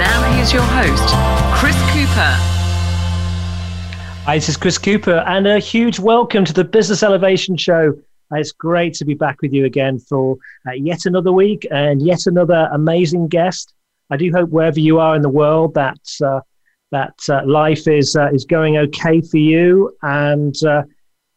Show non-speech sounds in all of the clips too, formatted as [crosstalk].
Now here's your host, Chris Cooper. Hi, this is Chris Cooper, and a huge welcome to the Business Elevation Show. It's great to be back with you again for uh, yet another week and yet another amazing guest. I do hope wherever you are in the world that uh, that uh, life is uh, is going okay for you, and uh,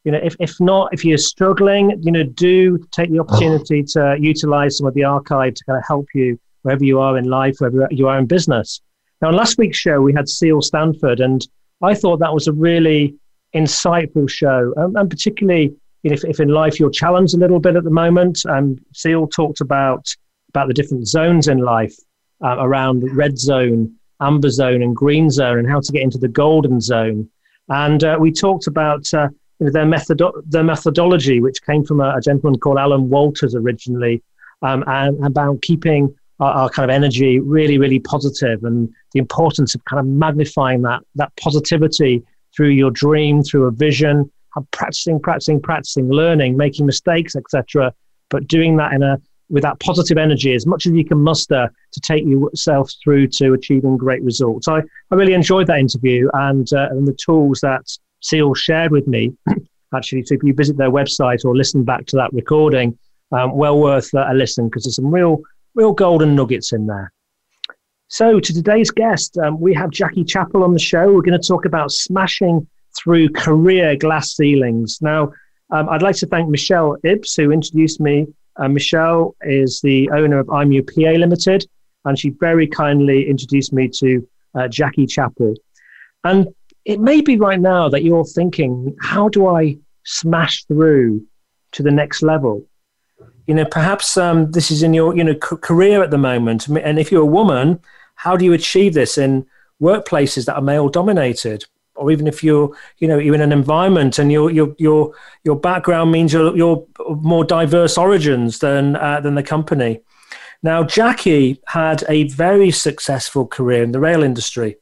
you know if, if not, if you're struggling, you know, do take the opportunity to utilize some of the archive to kind of help you wherever you are in life, wherever you are in business. Now, on last week's show, we had Seal Stanford, and I thought that was a really insightful show, um, and particularly if, if in life you're challenged a little bit at the moment. Um, Seal talked about about the different zones in life uh, around red zone, amber zone, and green zone, and how to get into the golden zone. And uh, we talked about uh, you know, their, methodo- their methodology, which came from a, a gentleman called Alan Walters originally, um, and about keeping our, our, kind of energy really, really positive and the importance of kind of magnifying that, that positivity through your dream, through a vision, practicing, practicing, practicing, learning, making mistakes, etc. But doing that in a with that positive energy as much as you can muster to take yourself through to achieving great results. I, I really enjoyed that interview and, uh, and the tools that Seal shared with me. [clears throat] Actually, so if you visit their website or listen back to that recording, um, well worth uh, a listen because there's some real, real golden nuggets in there. So, to today's guest, um, we have Jackie Chappell on the show. We're going to talk about smashing through career glass ceilings. Now, um, I'd like to thank Michelle Ibbs, who introduced me uh, Michelle is the owner of I'm PA Limited, and she very kindly introduced me to uh, Jackie Chappell. And it may be right now that you're thinking, how do I smash through to the next level? You know, perhaps um, this is in your you know c- career at the moment, and if you're a woman, how do you achieve this in workplaces that are male dominated? or even if you're you know you're in an environment and your your your your background means you're, you're more diverse origins than uh, than the company. Now Jackie had a very successful career in the rail industry,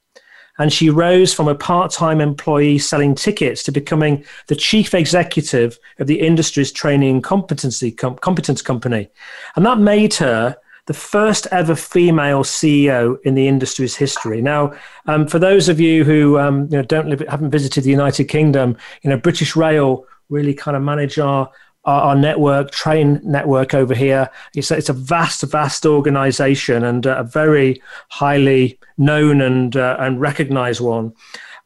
and she rose from a part-time employee selling tickets to becoming the chief executive of the industry's training competency com- competence company, and that made her the first ever female CEO in the industry's history. Now, um, for those of you who um, you know, don't live, haven't visited the United Kingdom, you know, British Rail really kind of manage our our, our network, train network over here. It's a, it's a vast, vast organization and a very highly known and uh, and recognized one.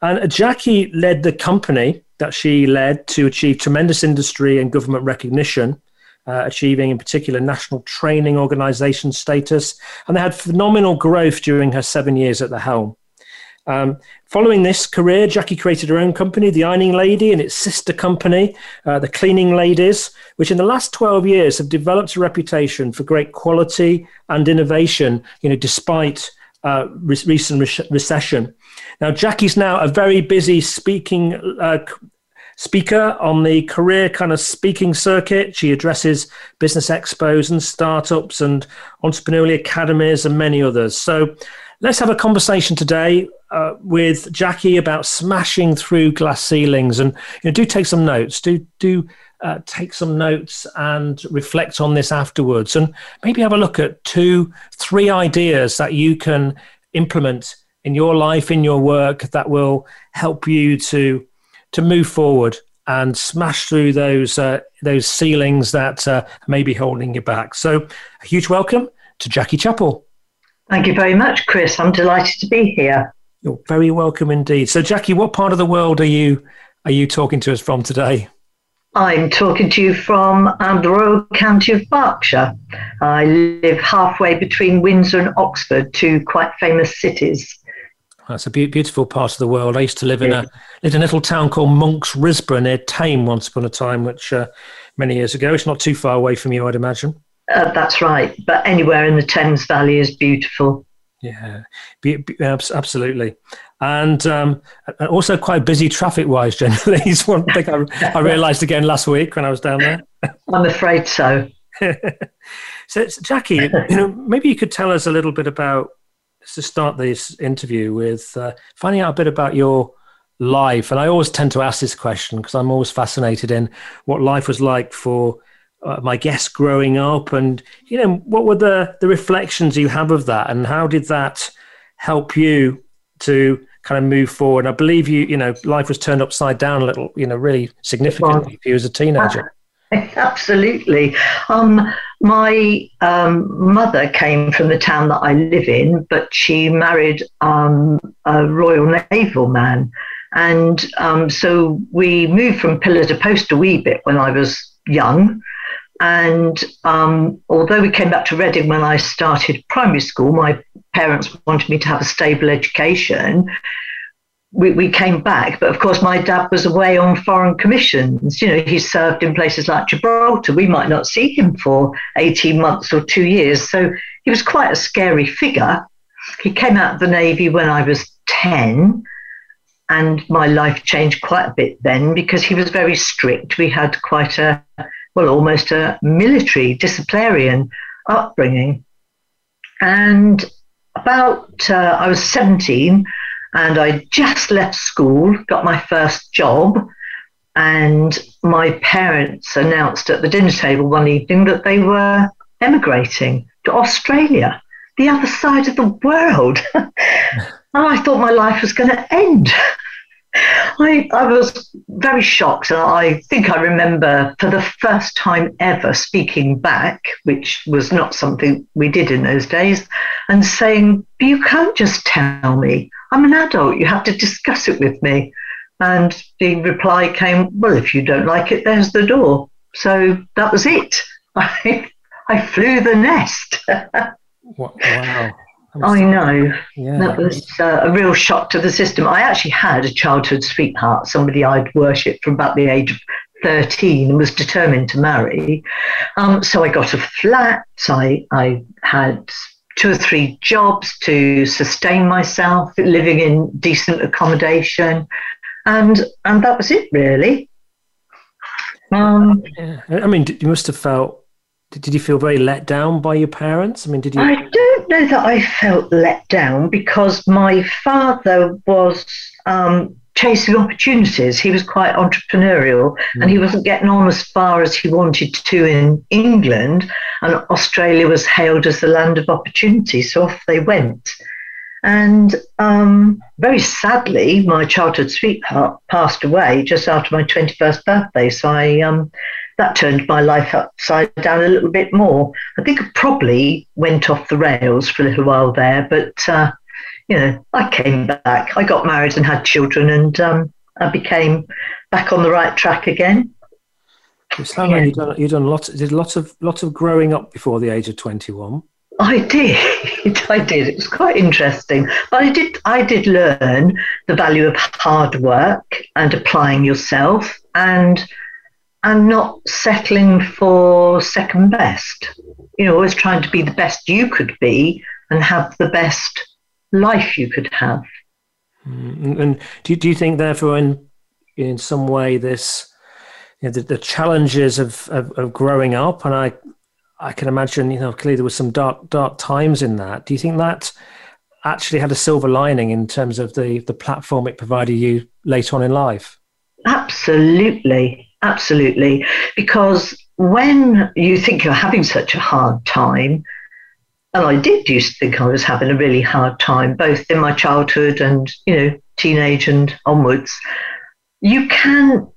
And Jackie led the company that she led to achieve tremendous industry and government recognition uh, achieving, in particular, national training organization status. And they had phenomenal growth during her seven years at the helm. Um, following this career, Jackie created her own company, The Ironing Lady, and its sister company, uh, The Cleaning Ladies, which in the last 12 years have developed a reputation for great quality and innovation, you know, despite uh, re- recent re- recession. Now, Jackie's now a very busy speaking uh, speaker on the career kind of speaking circuit. She addresses business expos and startups and entrepreneurial academies and many others. So let's have a conversation today uh, with Jackie about smashing through glass ceilings. And you know, do take some notes. Do do uh, take some notes and reflect on this afterwards, and maybe have a look at two, three ideas that you can implement in your life, in your work, that will help you to to move forward and smash through those uh, those ceilings that uh, may be holding you back. So, a huge welcome to Jackie Chappell. Thank you very much, Chris. I'm delighted to be here. You're very welcome indeed. So, Jackie, what part of the world are you are you talking to us from today? I'm talking to you from um, the Royal County of Berkshire. I live halfway between Windsor and Oxford, two quite famous cities. That's a be- beautiful part of the world. I used to live in a lived in a little town called Monks Risborough near Thame once upon a time, which uh, many years ago. It's not too far away from you, I'd imagine. Uh, that's right. But anywhere in the Thames Valley is beautiful. Yeah, be, be, absolutely, and um, also quite busy traffic-wise. [laughs] Generally, is one thing I, I realised again last week when I was down there. [laughs] I'm afraid so. [laughs] so, Jackie, you know, maybe you could tell us a little bit about to start this interview with uh, finding out a bit about your life. And I always tend to ask this question because I'm always fascinated in what life was like for uh, my guests growing up, and you know, what were the the reflections you have of that, and how did that help you to kind of move forward? I believe you, you know, life was turned upside down a little, you know, really significantly for you as a teenager. [laughs] Absolutely. Um, my um, mother came from the town that I live in, but she married um, a Royal Naval man. And um, so we moved from pillar to post a wee bit when I was young. And um, although we came back to Reading when I started primary school, my parents wanted me to have a stable education we, we came back, but of course, my dad was away on foreign commissions. You know, he served in places like Gibraltar. We might not see him for 18 months or two years. So he was quite a scary figure. He came out of the Navy when I was 10, and my life changed quite a bit then because he was very strict. We had quite a, well, almost a military disciplinarian upbringing. And about, uh, I was 17 and I just left school, got my first job, and my parents announced at the dinner table one evening that they were emigrating to Australia, the other side of the world. [laughs] and I thought my life was going to end. I, I was very shocked, and I think I remember for the first time ever speaking back, which was not something we did in those days, and saying, You can't just tell me. I'm an adult. You have to discuss it with me. And the reply came, Well, if you don't like it, there's the door. So that was it. [laughs] I, I flew the nest. [laughs] wow. I know. Yeah. That was uh, a real shock to the system. I actually had a childhood sweetheart, somebody I'd worshipped from about the age of 13 and was determined to marry. Um, so I got a flat. I, I had two or three jobs to sustain myself, living in decent accommodation. And, and that was it, really. Um, yeah. I mean, you must have felt did you feel very let down by your parents? I mean, did you? I don't know that I felt let down because my father was um, chasing opportunities. He was quite entrepreneurial mm. and he wasn't getting on as far as he wanted to in England. And Australia was hailed as the land of opportunity. So off they went. And um, very sadly, my childhood sweetheart passed away just after my 21st birthday. So I um, that turned my life upside down a little bit more. I think I probably went off the rails for a little while there, but uh, you know, I came back. I got married and had children, and um, I became back on the right track again. It sounds yeah. like you've done, you've done lots, did lots of lots of growing up before the age of twenty one. I did. [laughs] I did. It was quite interesting. But I did I did learn the value of hard work and applying yourself and and not settling for second best. You know, always trying to be the best you could be and have the best life you could have. Mm, and do, do you think, therefore, in in some way, this you know, the, the challenges of, of, of growing up, and I I can imagine, you know, clearly there was some dark dark times in that. Do you think that actually had a silver lining in terms of the the platform it provided you later on in life? Absolutely, Absolutely. Because when you think you're having such a hard time, and I did used to think I was having a really hard time, both in my childhood and, you know, teenage and onwards, you can,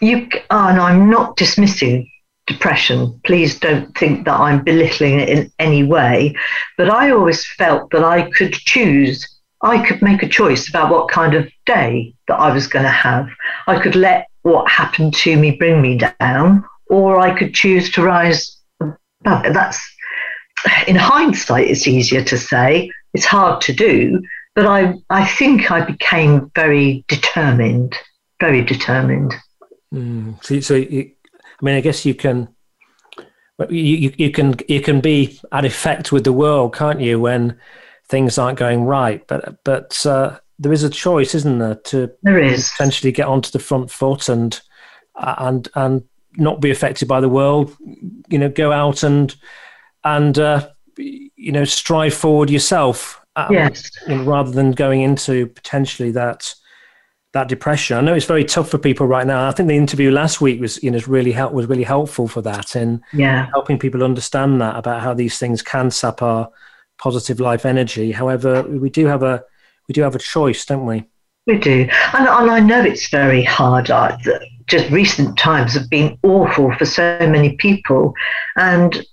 you, oh, and I'm not dismissing depression. Please don't think that I'm belittling it in any way. But I always felt that I could choose, I could make a choice about what kind of day that I was going to have. I could let what happened to me bring me down, or I could choose to rise above it. That's in hindsight, it's easier to say. It's hard to do, but I, I think I became very determined, very determined. Mm. So, so you, I mean, I guess you can, you, you can, you can be at effect with the world, can't you? When things aren't going right. But but uh, there is a choice, isn't there, to there is essentially get onto the front foot and and and not be affected by the world. You know, go out and and uh, you know strive forward yourself. Um, yes. rather than going into potentially that that depression. I know it's very tough for people right now. I think the interview last week was you know really help was really helpful for that in yeah. helping people understand that about how these things can sap our positive life energy. However, we do have a we do have a choice, don't we? We do, and, and I know it's very hard. Uh, I, just recent times have been awful for so many people, and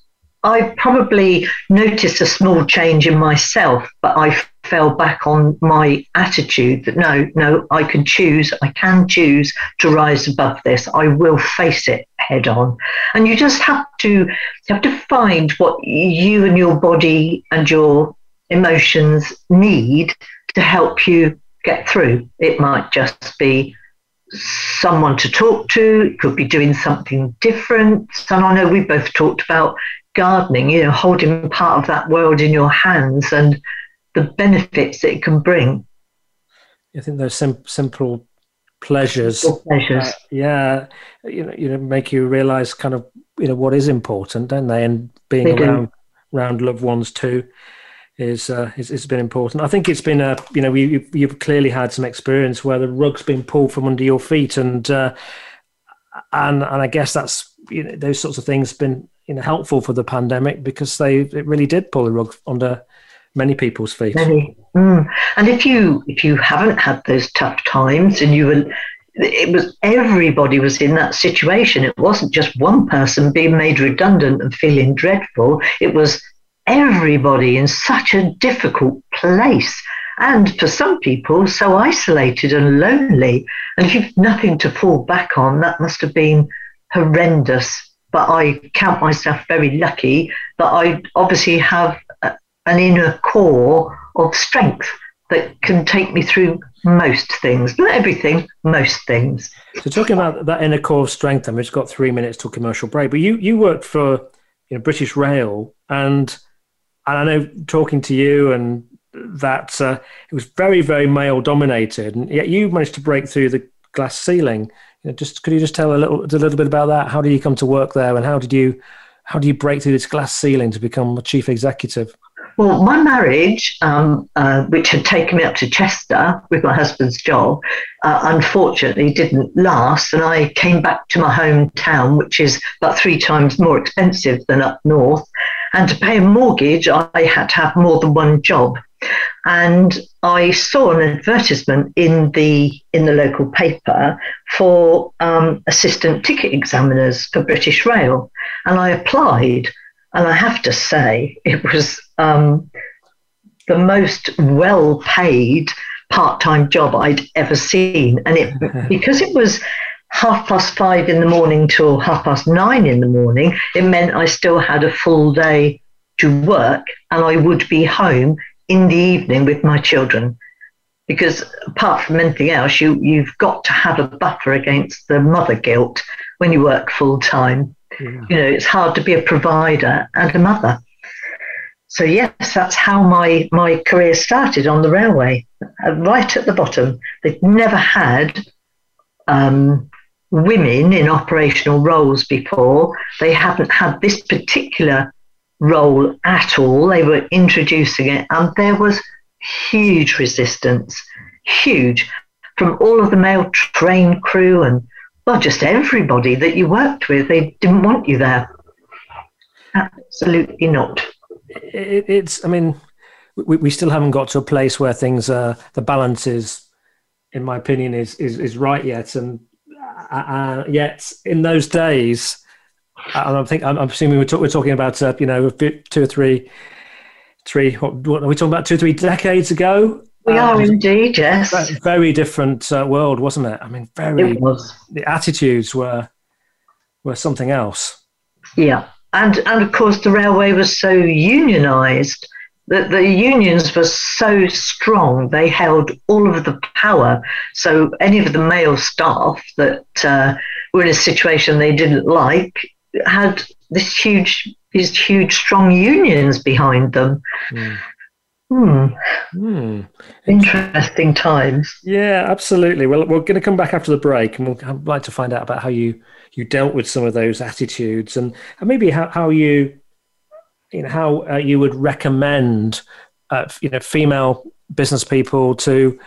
I probably noticed a small change in myself, but I fell back on my attitude that no, no, I can choose, I can choose to rise above this. I will face it head on. And you just have to have to find what you and your body and your emotions need to help you get through. It might just be someone to talk to, it could be doing something different. And I know we both talked about gardening, you know, holding part of that world in your hands and the benefits that it can bring. I think those sim- simple pleasures, simple pleasures. Uh, yeah, you know, you know, make you realize kind of you know what is important, don't they? And being they around do. around loved ones too is uh, is has been important. I think it's been a you know you you've clearly had some experience where the rug's been pulled from under your feet, and uh, and and I guess that's you know those sorts of things been you know helpful for the pandemic because they it really did pull the rug under many people's feet. Many. Mm. And if you if you haven't had those tough times and you were it was everybody was in that situation. It wasn't just one person being made redundant and feeling dreadful. It was everybody in such a difficult place. And for some people, so isolated and lonely. And if you've nothing to fall back on, that must have been horrendous but I count myself very lucky that I obviously have an inner core of strength that can take me through most things, not everything, most things. So talking about that inner core of strength, and we've just got three minutes to commercial break. But you you worked for you know British Rail, and and I know talking to you and that uh, it was very very male dominated, and yet you managed to break through the glass ceiling you know, just could you just tell a little a little bit about that? How did you come to work there, and how did you how do you break through this glass ceiling to become a chief executive? Well, my marriage, um, uh, which had taken me up to Chester with my husband's job, uh, unfortunately didn't last. And I came back to my hometown, which is about three times more expensive than up north. And to pay a mortgage, I had to have more than one job and I saw an advertisement in the in the local paper for um, assistant ticket examiners for British Rail, and I applied. And I have to say, it was um, the most well paid part time job I'd ever seen, and it [laughs] because it was half past five in the morning till half past nine in the morning, it meant I still had a full day to work and I would be home in the evening with my children. Because apart from anything else you you've got to have a buffer against the mother guilt when you work full time. Yeah. you know it's hard to be a provider and a mother. So yes that's how my my career started on the railway uh, right at the bottom. They've never had um, women in operational roles before they haven't had this particular role at all. They were introducing it, and there was huge resistance, huge, from all of the male train crew and well, just everybody that you worked with. They didn't want you there. Absolutely not. It, it's, I mean, we, we still haven't got to a place where things are, the balance is, in my opinion, is, is, is right yet. And uh, uh yet in those days, and I think I'm, I'm assuming we're, talk, we're, talking about uh, you know two or three, three. What, what, are we talking about? Two or three decades ago. We um, are indeed, yes. Very different uh, world, wasn't it? I mean, very. It was. The attitudes were were something else. Yeah, and and of course the railway was so unionised that the unions were so strong they held all of the power. So any of the male staff that uh, were in a situation they didn't like had this huge these huge strong unions behind them. Mm. Hmm. hmm. Interesting times. Yeah, absolutely. Well, we're going to come back after the break, and we'll I'd like to find out about how you you dealt with some of those attitudes, and, and maybe how, how you you know how uh, you would recommend uh, you know female business people to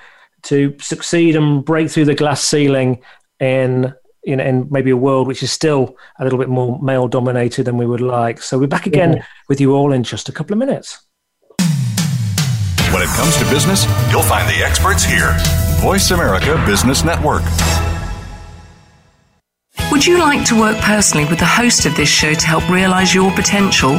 to succeed and break through the glass ceiling in in, in maybe a world which is still a little bit more male dominated than we would like. So we're back again yeah. with you all in just a couple of minutes. When it comes to business, you'll find the experts here. Voice America Business Network. Would you like to work personally with the host of this show to help realize your potential?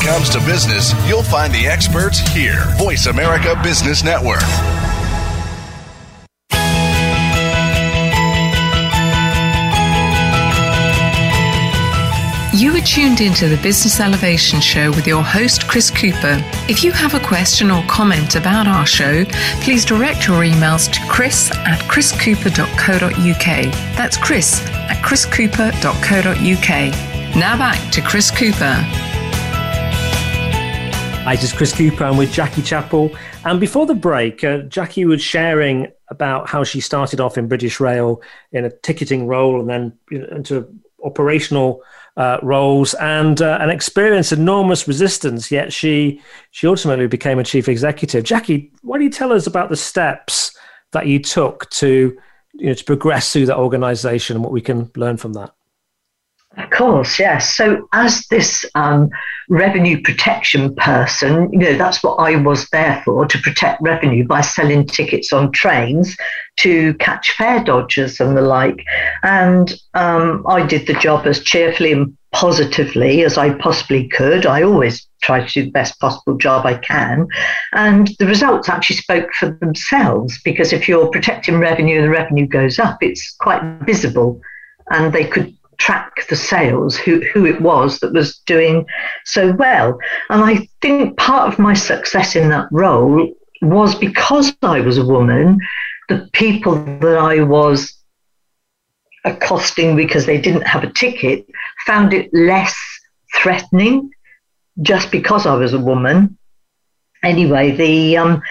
Comes to business, you'll find the experts here. Voice America Business Network. You are tuned into the Business Elevation Show with your host, Chris Cooper. If you have a question or comment about our show, please direct your emails to chris at chriscooper.co.uk. That's chris at chriscooper.co.uk. Now back to Chris Cooper. Hi, this is Chris Cooper. I'm with Jackie Chappell. And before the break, uh, Jackie was sharing about how she started off in British Rail in a ticketing role and then into operational uh, roles and uh, and experienced enormous resistance. Yet she she ultimately became a chief executive. Jackie, why don't you tell us about the steps that you took to you know to progress through that organisation and what we can learn from that? Of course, yes. So, as this um, revenue protection person, you know, that's what I was there for to protect revenue by selling tickets on trains to catch fare dodgers and the like. And um, I did the job as cheerfully and positively as I possibly could. I always try to do the best possible job I can. And the results actually spoke for themselves because if you're protecting revenue and the revenue goes up, it's quite visible. And they could track the sales, who, who it was that was doing so well. And I think part of my success in that role was because I was a woman, the people that I was accosting because they didn't have a ticket found it less threatening just because I was a woman. Anyway, the um,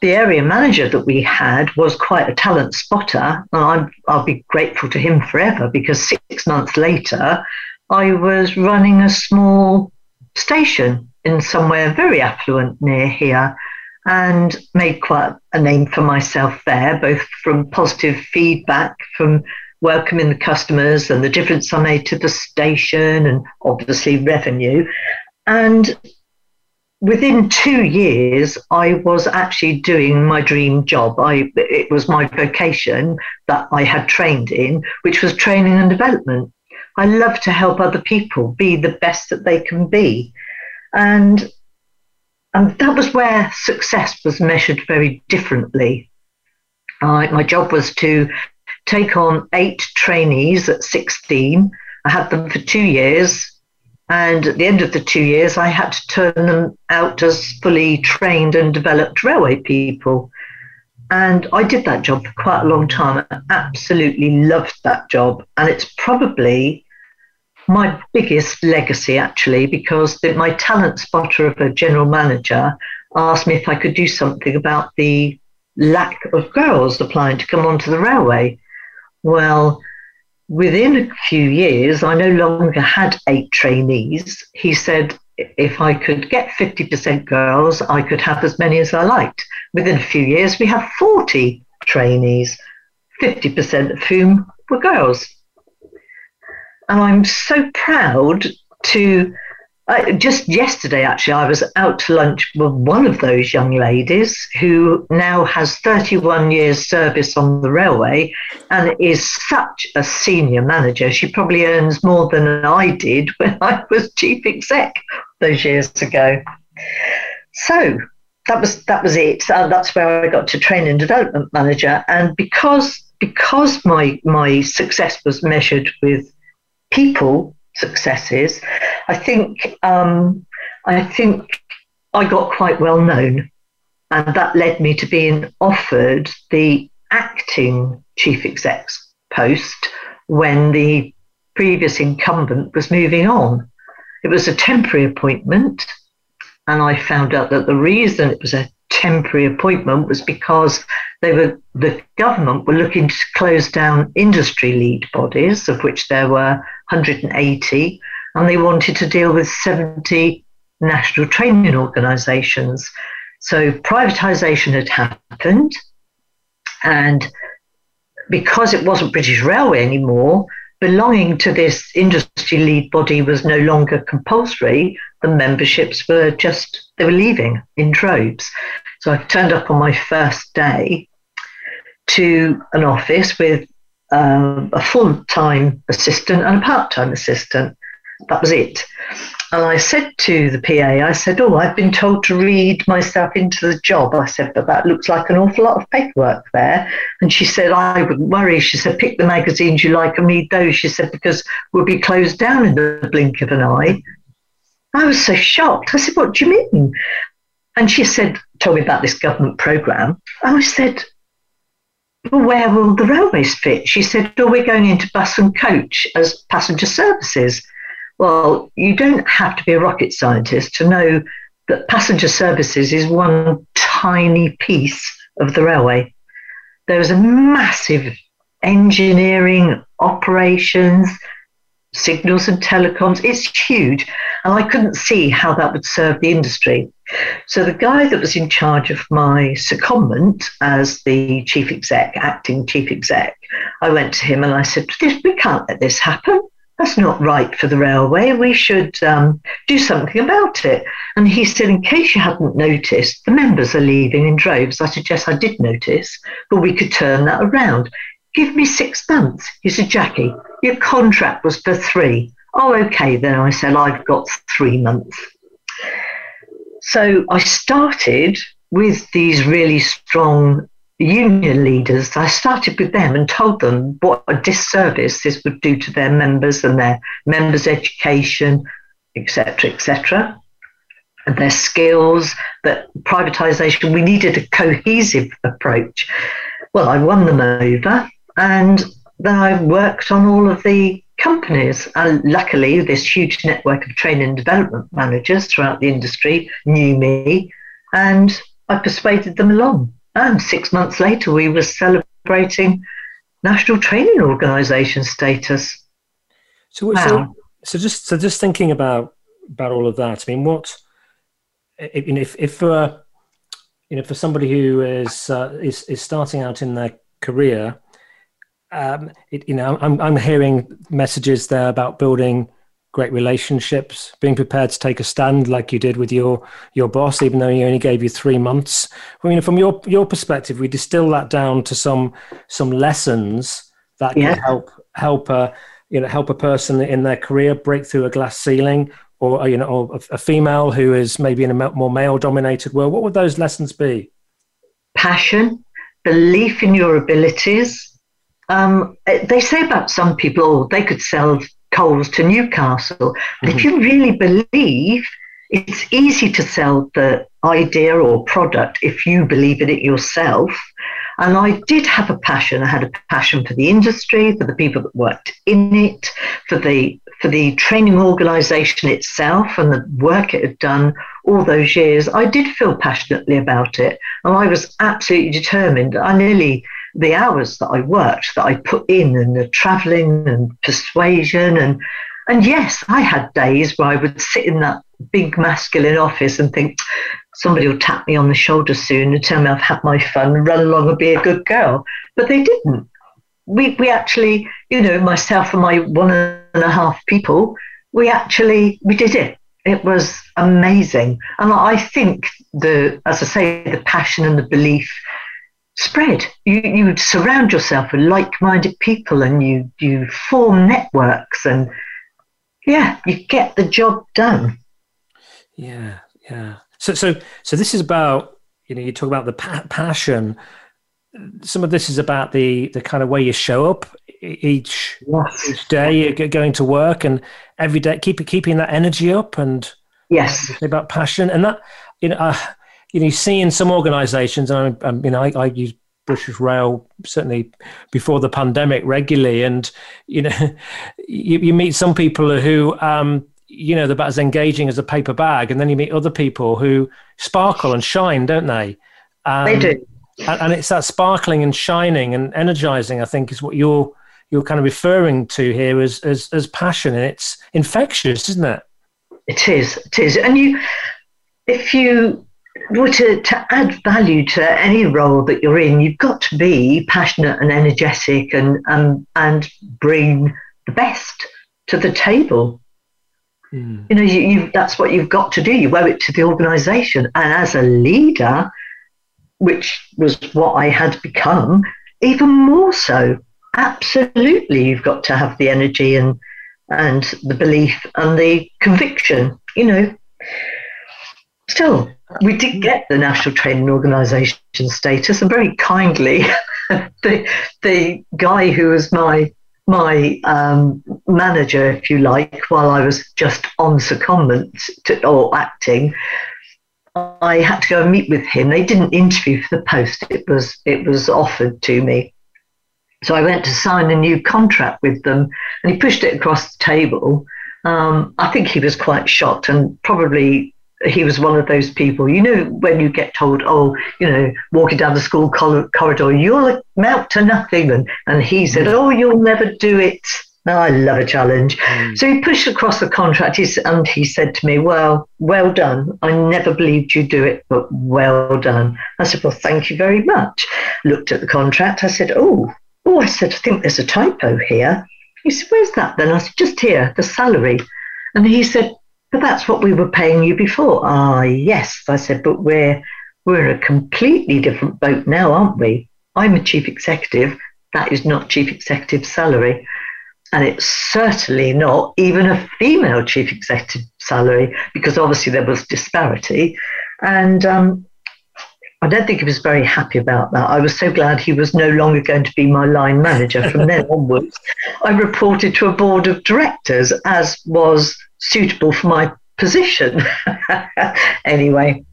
the area manager that we had was quite a talent spotter, and i will be grateful to him forever because six months later, I was running a small station in somewhere very affluent near here and made quite a name for myself there, both from positive feedback from welcoming the customers and the difference I made to the station and obviously revenue. And within two years, I was actually doing my dream job. I, it was my vocation that I had trained in, which was training and development. I love to help other people be the best that they can be. And, and that was where success was measured very differently. Uh, my job was to take on eight trainees at 16. I had them for two years and at the end of the two years, I had to turn them out as fully trained and developed railway people. And I did that job for quite a long time. I absolutely loved that job. And it's probably my biggest legacy, actually, because the, my talent spotter of a general manager asked me if I could do something about the lack of girls applying to come onto the railway. Well, within a few years, I no longer had eight trainees. He said, if I could get 50% girls, I could have as many as I liked. Within a few years, we have 40 trainees, 50% of whom were girls. And I'm so proud to uh, just yesterday, actually, I was out to lunch with one of those young ladies who now has 31 years' service on the railway and is such a senior manager. She probably earns more than I did [laughs] when I was chief exec those years ago. So that was that was it. Uh, that's where I got to training and development manager, and because because my my success was measured with people successes, I think um, I think I got quite well known, and that led me to being offered the acting chief exec's post when the previous incumbent was moving on. It was a temporary appointment, and I found out that the reason it was a temporary appointment was because they were the government were looking to close down industry lead bodies, of which there were 180, and they wanted to deal with 70 national training organisations. So privatisation had happened, and because it wasn't British Railway anymore, belonging to this industry lead body was no longer compulsory. The memberships were just, they were leaving in droves. So I turned up on my first day to an office with uh, a full time assistant and a part time assistant. That was it. And I said to the PA, I said, Oh, I've been told to read myself into the job. I said, But that looks like an awful lot of paperwork there. And she said, I wouldn't worry. She said, Pick the magazines you like and read those. She said, Because we'll be closed down in the blink of an eye. I was so shocked. I said, What do you mean? And she said, Told me about this government programme. I said, well, where will the railways fit? She said, Oh, we're going into bus and coach as passenger services. Well, you don't have to be a rocket scientist to know that passenger services is one tiny piece of the railway. There is a massive engineering, operations, signals and telecoms. It's huge. And I couldn't see how that would serve the industry. So the guy that was in charge of my secondment as the chief exec, acting chief exec, I went to him and I said, We can't let this happen that's not right for the railway. We should um, do something about it. And he said, in case you hadn't noticed, the members are leaving in droves. I said, yes, I did notice, but we could turn that around. Give me six months. He said, Jackie, your contract was for three. Oh, okay, then I said, I've got three months. So I started with these really strong union leaders, I started with them and told them what a disservice this would do to their members and their members' education, etc., etc., and their skills. That privatisation, we needed a cohesive approach. Well, I won them over, and then I worked on all of the companies. And luckily, this huge network of training and development managers throughout the industry knew me, and I persuaded them along. And six months later, we were celebrating National Training Organisation status. So, wow. so, so just so just thinking about about all of that. I mean, what if if for you know for somebody who is uh, is is starting out in their career, um, it, you know, I'm I'm hearing messages there about building great relationships, being prepared to take a stand like you did with your your boss, even though he only gave you three months. I mean, from your your perspective, we distill that down to some some lessons that yeah. can help help a you know help a person in their career break through a glass ceiling, or you know, or a, a female who is maybe in a more male dominated world. What would those lessons be? Passion, belief in your abilities. Um, they say about some people, oh, they could sell coals to Newcastle. Mm-hmm. If you really believe, it's easy to sell the idea or product if you believe in it yourself. And I did have a passion. I had a passion for the industry, for the people that worked in it, for the for the training organisation itself and the work it had done all those years. I did feel passionately about it, and I was absolutely determined. I nearly the hours that I worked, that I put in, and the travelling and persuasion and and yes, I had days where I would sit in that big masculine office and think somebody will tap me on the shoulder soon and tell me I've had my fun run along and be a good girl. But they didn't. We we actually, you know, myself and my one and a half people, we actually we did it. It was amazing. And I think the as I say, the passion and the belief spread. You you surround yourself with like-minded people, and you you form networks, and yeah, you get the job done. Yeah, yeah. So so so this is about you know you talk about the pa- passion. Some of this is about the the kind of way you show up each yes. each day you're going to work and every day keep keeping that energy up and yes about passion and that you know uh, you know, you see in some organisations, and I, you know, I, I use British Rail certainly before the pandemic regularly, and you know, [laughs] you, you meet some people who, um, you know, they're about as engaging as a paper bag, and then you meet other people who sparkle and shine, don't they? Um, they do, and, and it's that sparkling and shining and energizing. I think is what you're you're kind of referring to here as as, as passion, and it's infectious, isn't it? It is. It is, and you, if you well, to, to add value to any role that you're in, you've got to be passionate and energetic and, and, and bring the best to the table. Mm. You know, you, you, that's what you've got to do. You owe it to the organisation. And as a leader, which was what I had become, even more so. Absolutely, you've got to have the energy and and the belief and the conviction. You know, still we did get the National Training Organisation status, and very kindly, [laughs] the the guy who was my my um, manager, if you like, while I was just on secondment to, or acting, I had to go and meet with him. They didn't interview for the post; it was it was offered to me. So I went to sign a new contract with them, and he pushed it across the table. Um, I think he was quite shocked and probably he was one of those people, you know, when you get told, oh, you know, walking down the school corridor, you'll amount to nothing. And, and he said, mm. oh, you'll never do it. No, I love a challenge. Mm. So he pushed across the contract and he said to me, well, well done. I never believed you'd do it, but well done. I said, well, thank you very much. Looked at the contract. I said, oh, oh, I said, I think there's a typo here. He said, where's that then? I said, just here, the salary. And he said, but that's what we were paying you before. Ah, yes. I said, but we're we're a completely different boat now, aren't we? I'm a chief executive. That is not chief executive salary. And it's certainly not even a female chief executive salary because obviously there was disparity. And um, I don't think he was very happy about that. I was so glad he was no longer going to be my line manager from then [laughs] onwards. I reported to a board of directors, as was suitable for my position. [laughs] anyway,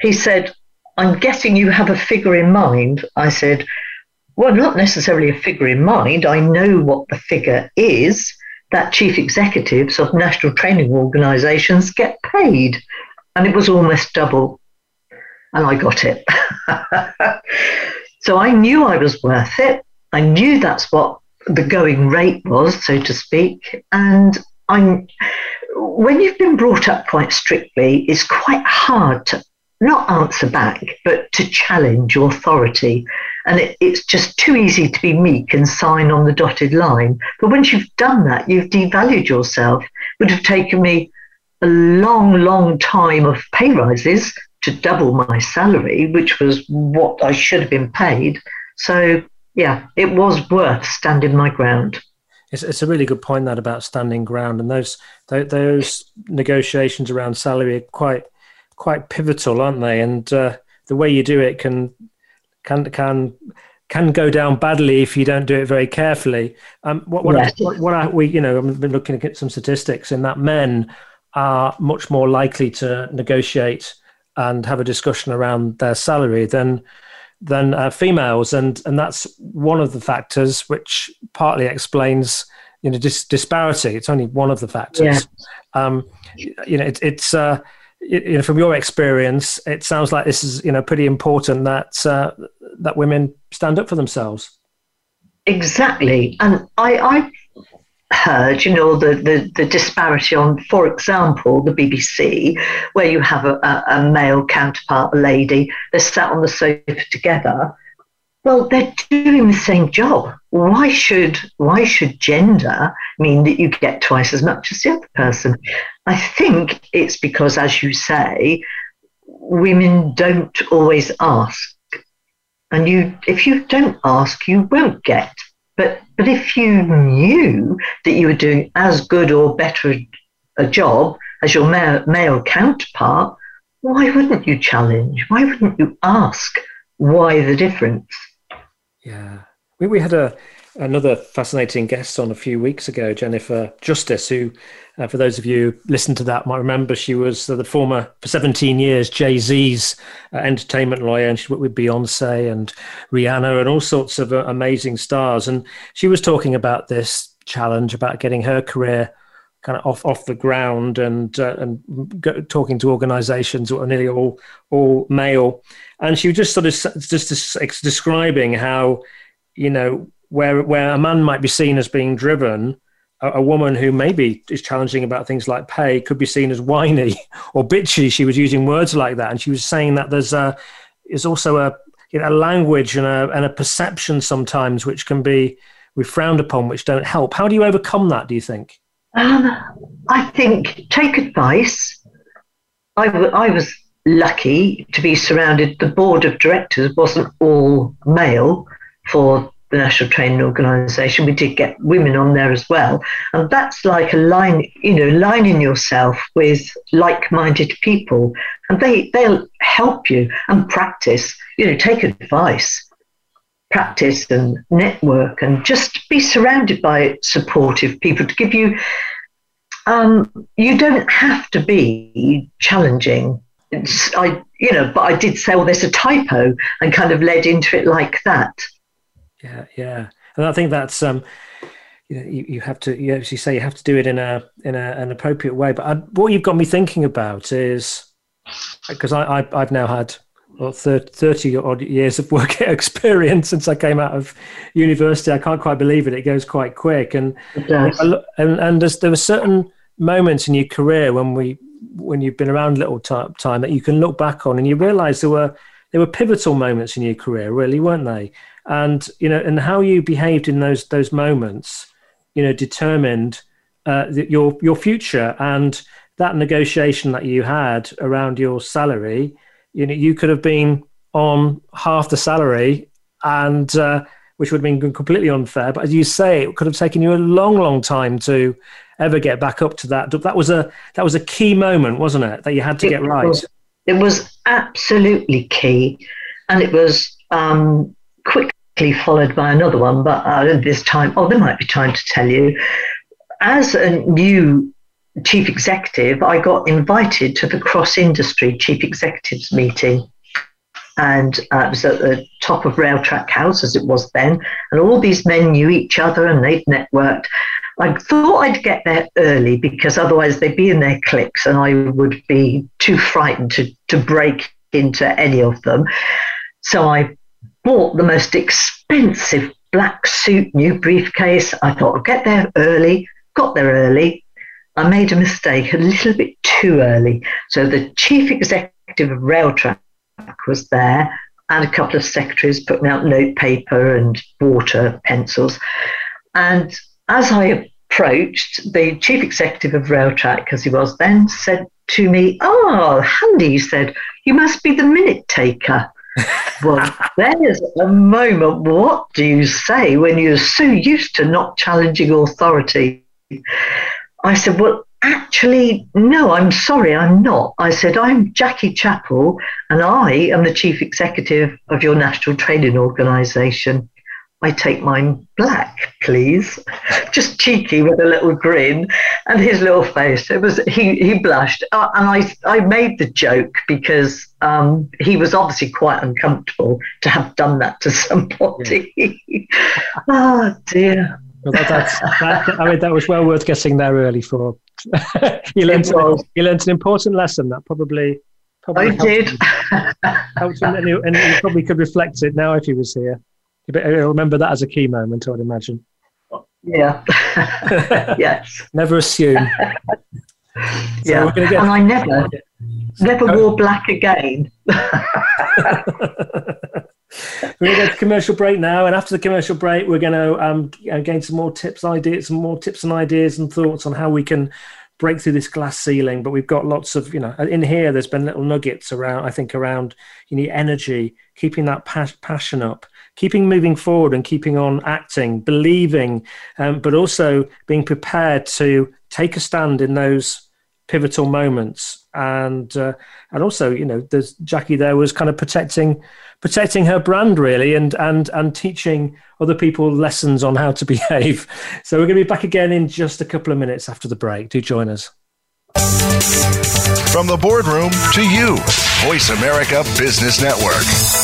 he said, I'm guessing you have a figure in mind. I said, Well, not necessarily a figure in mind. I know what the figure is that chief executives of national training organizations get paid. And it was almost double. And I got it. [laughs] so I knew I was worth it. I knew that's what the going rate was, so to speak. And I'm when you've been brought up quite strictly, it's quite hard to not answer back, but to challenge authority. And it, it's just too easy to be meek and sign on the dotted line. But once you've done that, you've devalued yourself. Would have taken me a long, long time of pay rises to double my salary, which was what I should have been paid. So, yeah, it was worth standing my ground it's, it's a really good point that about standing ground and those those negotiations around salary are quite quite pivotal, aren't they? And uh, the way you do it can can can can go down badly if you don't do it very carefully. Um, what what, yes. what, what I, we you know I've been looking at some statistics in that men are much more likely to negotiate and have a discussion around their salary than than uh, females, and and that's one of the factors which partly explains you know dis- disparity. It's only one of the factors. Yeah. Um, you know, it, it's uh, you know from your experience, it sounds like this is you know pretty important that uh, that women stand up for themselves. Exactly, and I, I heard, you know, the, the, the, disparity on, for example, the BBC, where you have a, a, a, male counterpart, a lady, they're sat on the sofa together. Well, they're doing the same job. Why should why should gender mean that you get twice as much as the other person? I think it's because, as you say, women don't always ask, and you if you don't ask, you won't get. But but if you knew that you were doing as good or better a job as your male, male counterpart, why wouldn't you challenge? Why wouldn't you ask why the difference? Yeah, we we had a another fascinating guest on a few weeks ago, Jennifer Justice, who, uh, for those of you who listened to that, might remember she was uh, the former, for 17 years, Jay Z's uh, entertainment lawyer, and she worked with Beyonce and Rihanna and all sorts of uh, amazing stars. And she was talking about this challenge about getting her career kind of off off the ground and uh, and go, talking to organisations that are nearly all all male, and she was just sort of just describing how you know where where a man might be seen as being driven, a, a, woman who maybe is challenging about things like pay could be seen as whiny [laughs] or bitchy. She was using words like that, and she was saying that there's a is also a you know, a language and a and a perception sometimes which can be we frowned upon, which don't help. How do you overcome that? Do you think? Um, I think take advice. I, w- I was lucky to be surrounded. The board of directors wasn't all male for the National Training Organisation. We did get women on there as well. And that's like a line, you know, lining yourself with like minded people. And they, they'll help you and practice, you know, take advice, practice and network and just be surrounded by supportive people to give you. Um, you don't have to be challenging I, you know, but I did say, well, there's a typo and kind of led into it like that yeah, yeah. And I think that's um, you know, you, you have to you actually say you have to do it in a in a, an appropriate way. But I, what you've got me thinking about is because I, I have now had well, 30 odd years of [laughs] work experience since I came out of university. I can't quite believe it. It goes quite quick. And, and, and there were certain moments in your career when we, when you've been around a little time, time that you can look back on and you realize there were, there were pivotal moments in your career, really, weren't they? and you know and how you behaved in those those moments you know determined uh, your your future and that negotiation that you had around your salary. You know you could have been on half the salary and uh, which would have been completely unfair. But as you say it could have taken you a long long time to ever get back up to that. That was a that was a key moment wasn't it that you had to it get right? was, it was absolutely key and it was um, quick followed by another one, but uh, this time, oh, there might be time to tell you. As a new chief executive, I got invited to the cross industry chief executives meeting. And uh, it was at the top of Railtrack House, as it was then. And all these men knew each other and they'd networked. I thought I'd get there early because otherwise they'd be in their cliques and I would be too frightened to, to break into any of them. So I bought the most expensive black suit, new briefcase. I thought I'd get there early, got there early. I made a mistake a little bit too early. So the chief executive of Railtrack was there and a couple of secretaries putting out note paper and water pencils. And as I approached, the chief executive of Railtrack, as he was then, said to me, Oh, handy, he said, you must be the minute taker [laughs] well, there's a moment. What do you say when you're so used to not challenging authority? I said, Well, actually, no, I'm sorry, I'm not. I said, I'm Jackie Chappell, and I am the chief executive of your national training organisation. I take mine black, please. Just cheeky with a little grin and his little face. It was he he blushed, uh, and I I made the joke because um, he was obviously quite uncomfortable to have done that to [laughs] somebody. oh [laughs] dear. Well, that, that, I mean, that was well worth getting there early for. [laughs] you learned you learned an important lesson that probably. probably I did. helped him, and, you, and you probably could reflect it now if he was here. He'll remember that as a key moment, I would imagine. Yeah. [laughs] yes. never assume. [laughs] so yeah. Get... And I never, never wore black again. [laughs] we're going to go to commercial break now, and after the commercial break, we're going to um, gain some more tips, ideas, some more tips and ideas and thoughts on how we can break through this glass ceiling. But we've got lots of, you know, in here. There's been little nuggets around. I think around you need energy, keeping that pas- passion up, keeping moving forward, and keeping on acting, believing, um, but also being prepared to take a stand in those pivotal moments. And uh, and also you know there's Jackie there was kind of protecting protecting her brand really and and and teaching other people lessons on how to [laughs] behave. So we're going to be back again in just a couple of minutes after the break. Do join us. From the boardroom to you voice america business network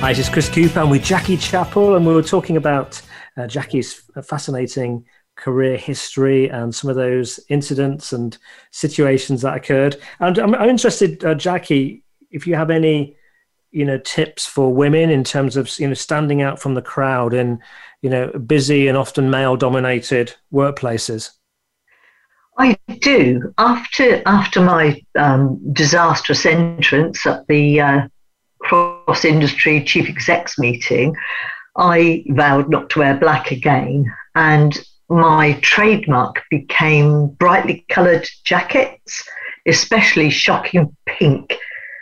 Hi, this is Chris Cooper. I'm with Jackie Chappell, and we were talking about uh, Jackie's fascinating career history and some of those incidents and situations that occurred. And I'm, I'm interested, uh, Jackie, if you have any, you know, tips for women in terms of you know standing out from the crowd in, you know, busy and often male-dominated workplaces. I do. After after my um, disastrous entrance at the uh, cross industry chief execs meeting, I vowed not to wear black again. And my trademark became brightly coloured jackets, especially shocking pink.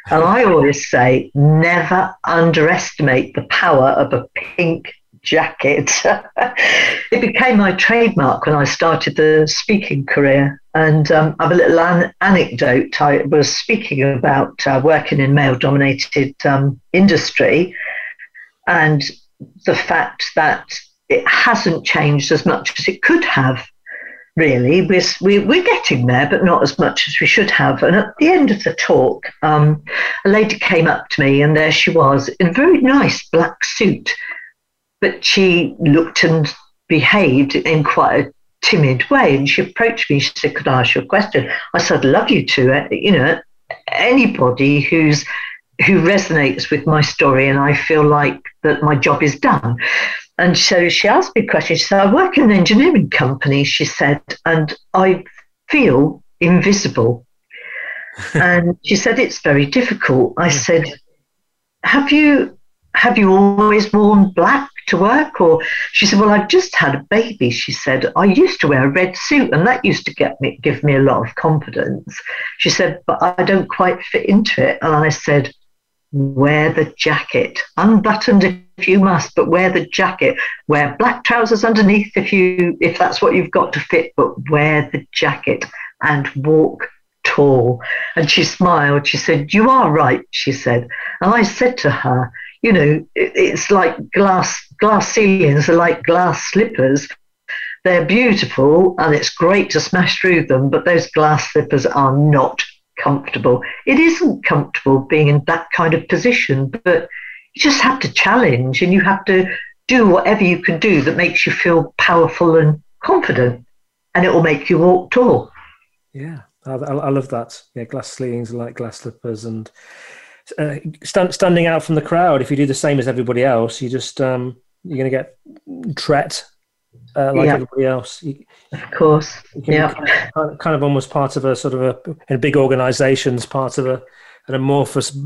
And I always say, never underestimate the power of a pink jacket. [laughs] it became my trademark when I started the speaking career. And um, I have a little an- anecdote. I was speaking about uh, working in male dominated um, industry and the fact that it hasn't changed as much as it could have. Really, we're, we're getting there, but not as much as we should have. And at the end of the talk, um, a lady came up to me, and there she was in a very nice black suit but she looked and behaved in quite a timid way. And she approached me. She said, "Could I ask you a question?" I said, "I'd love you to." Uh, you know, anybody who's who resonates with my story, and I feel like that my job is done. And so she asked me a question. She said, "I work in an engineering company," she said, "and I feel invisible." [laughs] and she said, "It's very difficult." I said, "Have you have you always worn black to work? Or she said, Well, I've just had a baby. She said, I used to wear a red suit and that used to get me give me a lot of confidence. She said, But I don't quite fit into it. And I said, Wear the jacket. Unbuttoned if you must, but wear the jacket. Wear black trousers underneath if you if that's what you've got to fit, but wear the jacket and walk tall. And she smiled. She said, You are right, she said. And I said to her, You know, it's like glass, glass ceilings are like glass slippers. They're beautiful and it's great to smash through them, but those glass slippers are not comfortable. It isn't comfortable being in that kind of position, but you just have to challenge and you have to do whatever you can do that makes you feel powerful and confident, and it will make you walk tall. Yeah, I, I love that. Yeah, glass ceilings are like glass slippers and uh, stand, standing out from the crowd. If you do the same as everybody else, you just um, you're going to get tret uh, like yeah. everybody else. You, of course, yeah. Kind of, kind of almost part of a sort of a in big organisations, part of a an amorphous,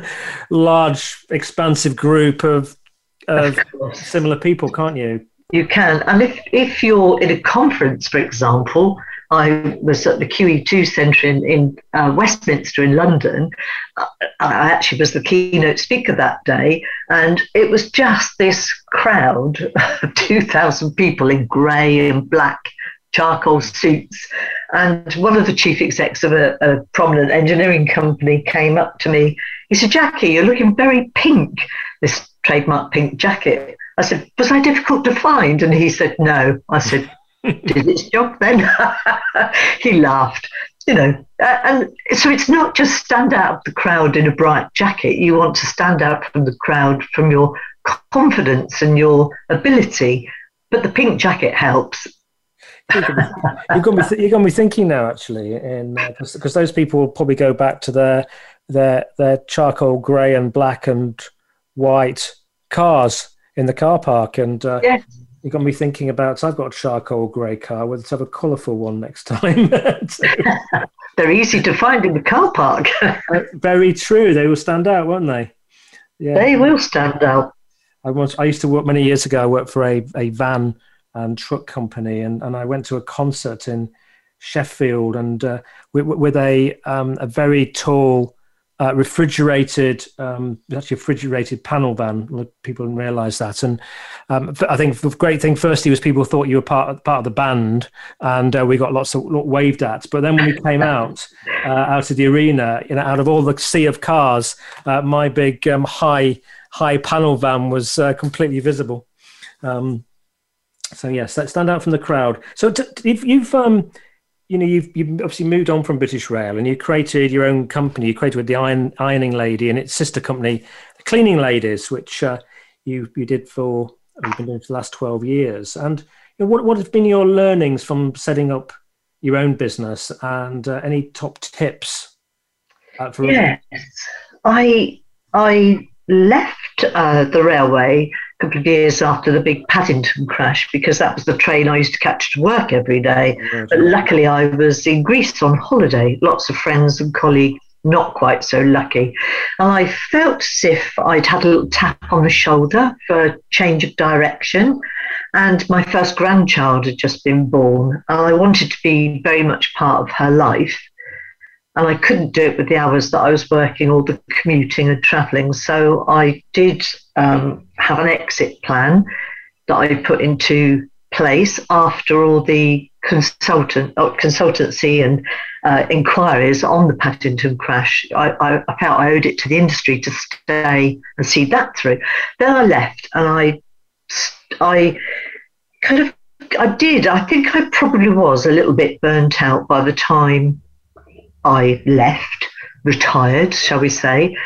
[laughs] large, expansive group of of, of similar people, can't you? You can, and if if you're in a conference, for example, I was at the QE2 Centre in, in uh, Westminster in London. Uh, I actually was the keynote speaker that day, and it was just this crowd of [laughs] 2,000 people in grey and black charcoal suits. And one of the chief execs of a, a prominent engineering company came up to me. He said, Jackie, you're looking very pink, this trademark pink jacket. I said, Was I difficult to find? And he said, No. I said, did its job then. [laughs] he laughed, you know. And so it's not just stand out of the crowd in a bright jacket. You want to stand out from the crowd from your confidence and your ability. But the pink jacket helps. you're going to be th- you're going to be thinking now actually, because uh, those people will probably go back to their their their charcoal grey and black and white cars in the car park, and uh, yes you got me thinking about. So I've got a charcoal grey car. Let's have a colourful one next time. [laughs] They're easy to find in the car park. [laughs] uh, very true. They will stand out, won't they? Yeah, they will stand out. I. I used to work many years ago. I worked for a, a van and truck company, and, and I went to a concert in Sheffield, and uh, with, with a um, a very tall uh, refrigerated, um, actually refrigerated panel van. People didn't realise that, and um, I think the great thing firstly was people thought you were part of, part of the band, and uh, we got lots of waved at. But then when we came out uh, out of the arena, you know, out of all the sea of cars, uh, my big um, high high panel van was uh, completely visible. Um, so yes, that stand out from the crowd. So t- if you've um, you know, you've, you've obviously moved on from British Rail and you created your own company. You created the Iron, Ironing Lady and its sister company, the Cleaning Ladies, which uh, you you did for you've been doing for the last twelve years. And you know, what what have been your learnings from setting up your own business and uh, any top tips? Uh, for yes, I I left uh, the railway couple of years after the big Paddington crash because that was the train I used to catch to work every day. But luckily, I was in Greece on holiday, lots of friends and colleagues. Not quite so lucky. And I felt as if I'd had a little tap on the shoulder for a change of direction. And my first grandchild had just been born. And I wanted to be very much part of her life and I couldn't do it with the hours that I was working, all the commuting and travelling. So I did um, have an exit plan that I put into place after all the consultant uh, consultancy and uh, inquiries on the Paddington crash. I, I, I, felt I owed it to the industry to stay and see that through. Then I left, and I I kind of I did. I think I probably was a little bit burnt out by the time I left, retired, shall we say,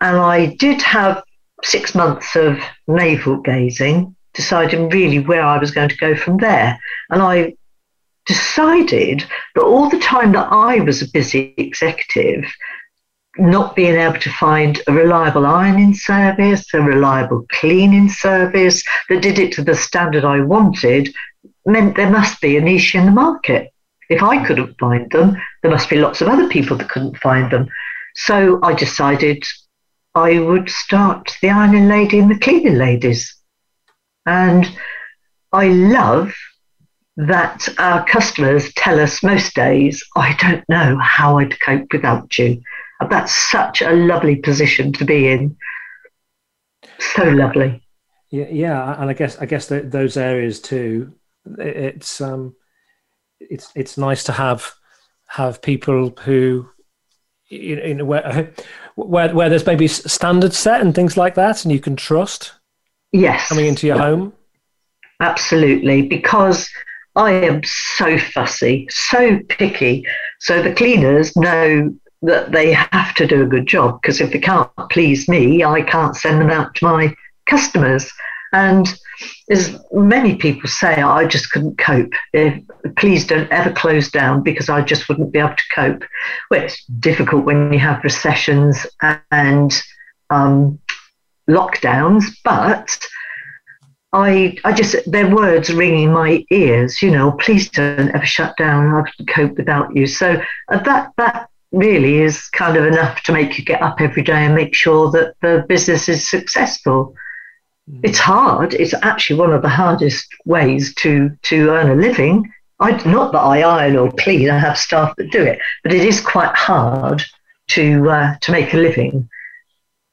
and I did have six months of navel gazing, deciding really where I was going to go from there. And I decided that all the time that I was a busy executive, not being able to find a reliable ironing service, a reliable cleaning service that did it to the standard I wanted, meant there must be a niche in the market. If I couldn't find them, there must be lots of other people that couldn't find them. So I decided I would start the Ironing Lady and the Cleaning Ladies. And I love that our customers tell us most days, I don't know how I'd cope without you. And that's such a lovely position to be in. So lovely. Yeah, yeah, and I guess I guess those areas too. It's um, it's it's nice to have have people who, you know, where where where there's maybe standards set and things like that, and you can trust. Yes. Coming into your home. Absolutely, because I am so fussy, so picky. So the cleaners know that they have to do a good job because if they can't please me, I can't send them out to my customers. And as many people say, I just couldn't cope. Please don't ever close down because I just wouldn't be able to cope. Well, it's difficult when you have recessions and um, lockdowns, but I, I just, their words ringing my ears, you know, please don't ever shut down. I can cope without you. So uh, that, that really is kind of enough to make you get up every day and make sure that the business is successful. Mm. It's hard. It's actually one of the hardest ways to, to earn a living. I, not that I iron or clean, I have staff that do it, but it is quite hard to, uh, to make a living.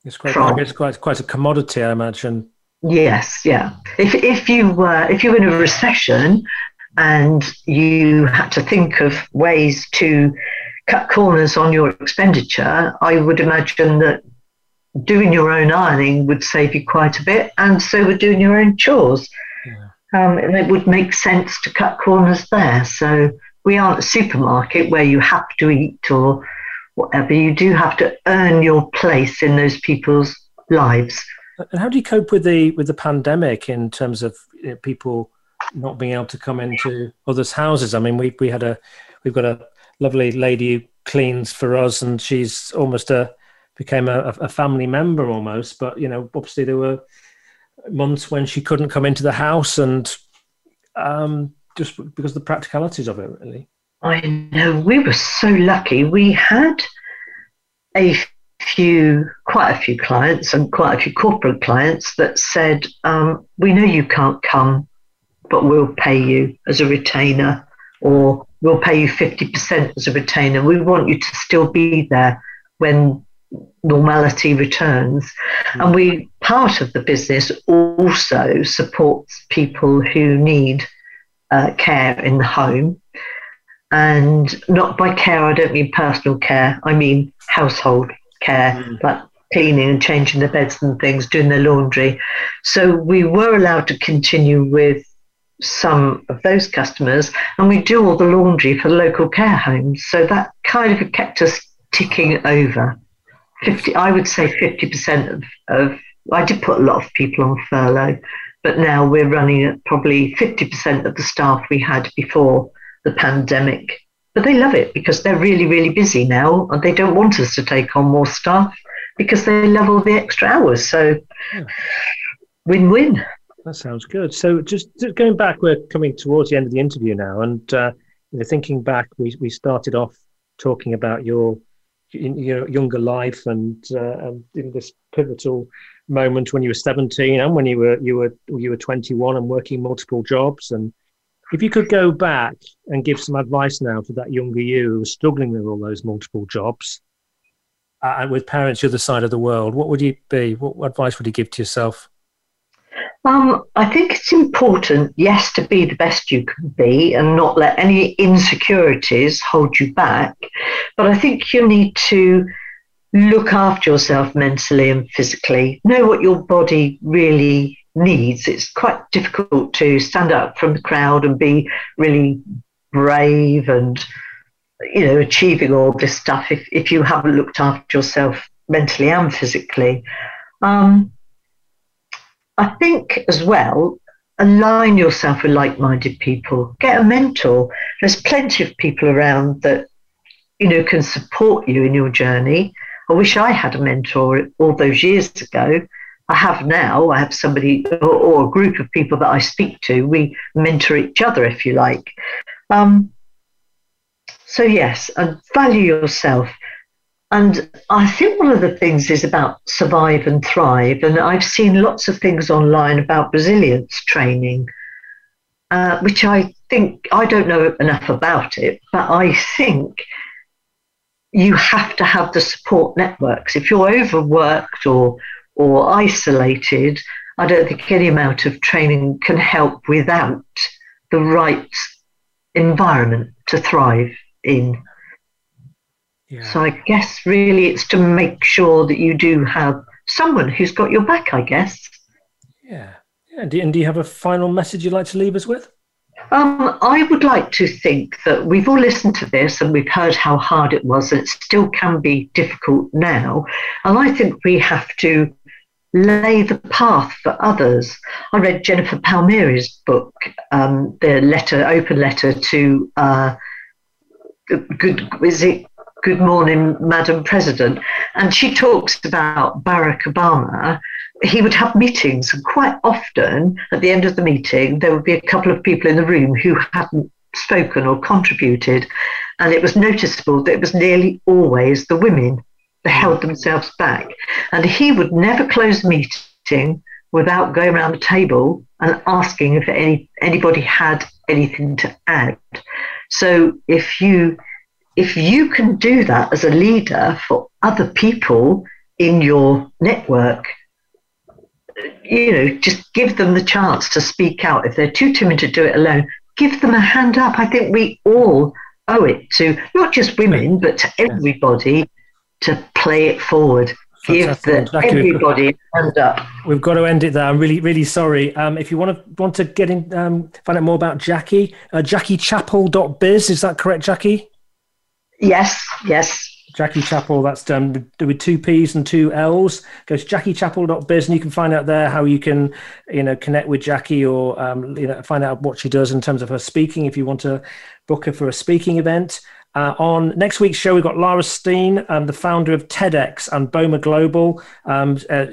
It's quite, from. it's quite, quite a commodity, I imagine. Yes, yeah. If if you were if you were in a recession and you had to think of ways to cut corners on your expenditure, I would imagine that doing your own ironing would save you quite a bit, and so would doing your own chores. Yeah. Um, and it would make sense to cut corners there. So we aren't a supermarket where you have to eat or whatever. You do have to earn your place in those people's lives. And how do you cope with the with the pandemic in terms of you know, people not being able to come into others' houses? I mean, we we had a we've got a lovely lady who cleans for us, and she's almost a became a, a family member almost. But you know, obviously there were months when she couldn't come into the house, and um, just because of the practicalities of it, really. I know we were so lucky. We had a few, quite a few clients and quite a few corporate clients that said, um, "We know you can't come, but we'll pay you as a retainer, or we'll pay you fifty percent as a retainer. We want you to still be there when normality returns." Mm-hmm. And we part of the business also supports people who need uh, care in the home. And not by care, I don't mean personal care, I mean household care, mm. like cleaning and changing the beds and things, doing the laundry. So we were allowed to continue with some of those customers, and we do all the laundry for local care homes. So that kind of kept us ticking over. 50, I would say 50% of, of, I did put a lot of people on furlough, but now we're running at probably 50% of the staff we had before the pandemic but they love it because they're really, really busy now and they don't want us to take on more staff because they love all the extra hours. So yeah. win win. That sounds good. So just, just, going back, we're coming towards the end of the interview now. And uh, you know, thinking back, we, we started off talking about your your younger life and, uh, and in this pivotal moment when you were 17 and when you were you were you were 21 and working multiple jobs and if you could go back and give some advice now to that younger you who was struggling with all those multiple jobs uh, and with parents the other side of the world, what would you be? What advice would you give to yourself? Um, I think it's important, yes, to be the best you can be and not let any insecurities hold you back. But I think you need to look after yourself mentally and physically, know what your body really needs, it's quite difficult to stand up from the crowd and be really brave and you know achieving all this stuff if, if you haven't looked after yourself mentally and physically. Um, I think as well, align yourself with like-minded people. Get a mentor. There's plenty of people around that you know can support you in your journey. I wish I had a mentor all those years ago I have now. I have somebody or, or, a group of people that I speak to. We mentor each other, if you like. Um, so yes, and value yourself. And I think one of the things is about survive and thrive. And I've seen lots of things online about resilience training, uh, which I think I don't know enough about it, but I think you have to have the support networks. If you're overworked or or isolated, I don't think any amount of training can help without the right environment to thrive in. Yeah. So I guess really it's to make sure that you do have someone who's got your back, I guess. Yeah. yeah. And do you have a final message you'd like to leave us with? Um, I would like to think that we've all listened to this and we've heard how hard it was, and it still can be difficult now. And I think we have to lay the path for others. I read Jennifer Palmieri's book, um, the letter, open letter to uh, good, is it Good Morning, Madam President, and she talks about Barack Obama. He would have meetings, and quite often at the end of the meeting, there would be a couple of people in the room who hadn't spoken or contributed, and it was noticeable that it was nearly always the women that held themselves back. And he would never close the meeting without going around the table and asking if any anybody had anything to add. So if you if you can do that as a leader for other people in your network, you know, just give them the chance to speak out. If they're too timid to do it alone, give them a hand up. I think we all owe it to not just women, but to everybody to play it forward. Give the, everybody a hand up. We've got to end it there. I'm really, really sorry. Um, if you want to want to get in, um, find out more about Jackie, uh, JackieChappell.biz. Is that correct, Jackie? Yes, yes. Jackie Chappell, that's done with two P's and two L's. Go to jackiechappell.biz and you can find out there how you can, you know, connect with Jackie or, um, you know, find out what she does in terms of her speaking if you want to book her for a speaking event. Uh, on next week's show, we've got Lara Stein, um, the founder of TEDx and BOMA Global. Um, uh,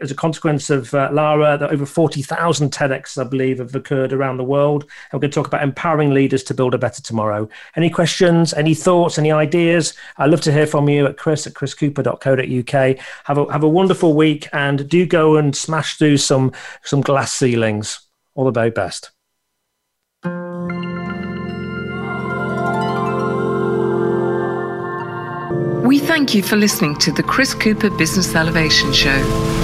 as a consequence of uh, Lara, that over 40,000 TEDx, I believe, have occurred around the world. And we're going to talk about empowering leaders to build a better tomorrow. Any questions, any thoughts, any ideas? I'd love to hear from you at chris at chriscooper.co.uk. Have a, have a wonderful week and do go and smash through some, some glass ceilings. All the very best. We thank you for listening to the Chris Cooper Business Elevation Show.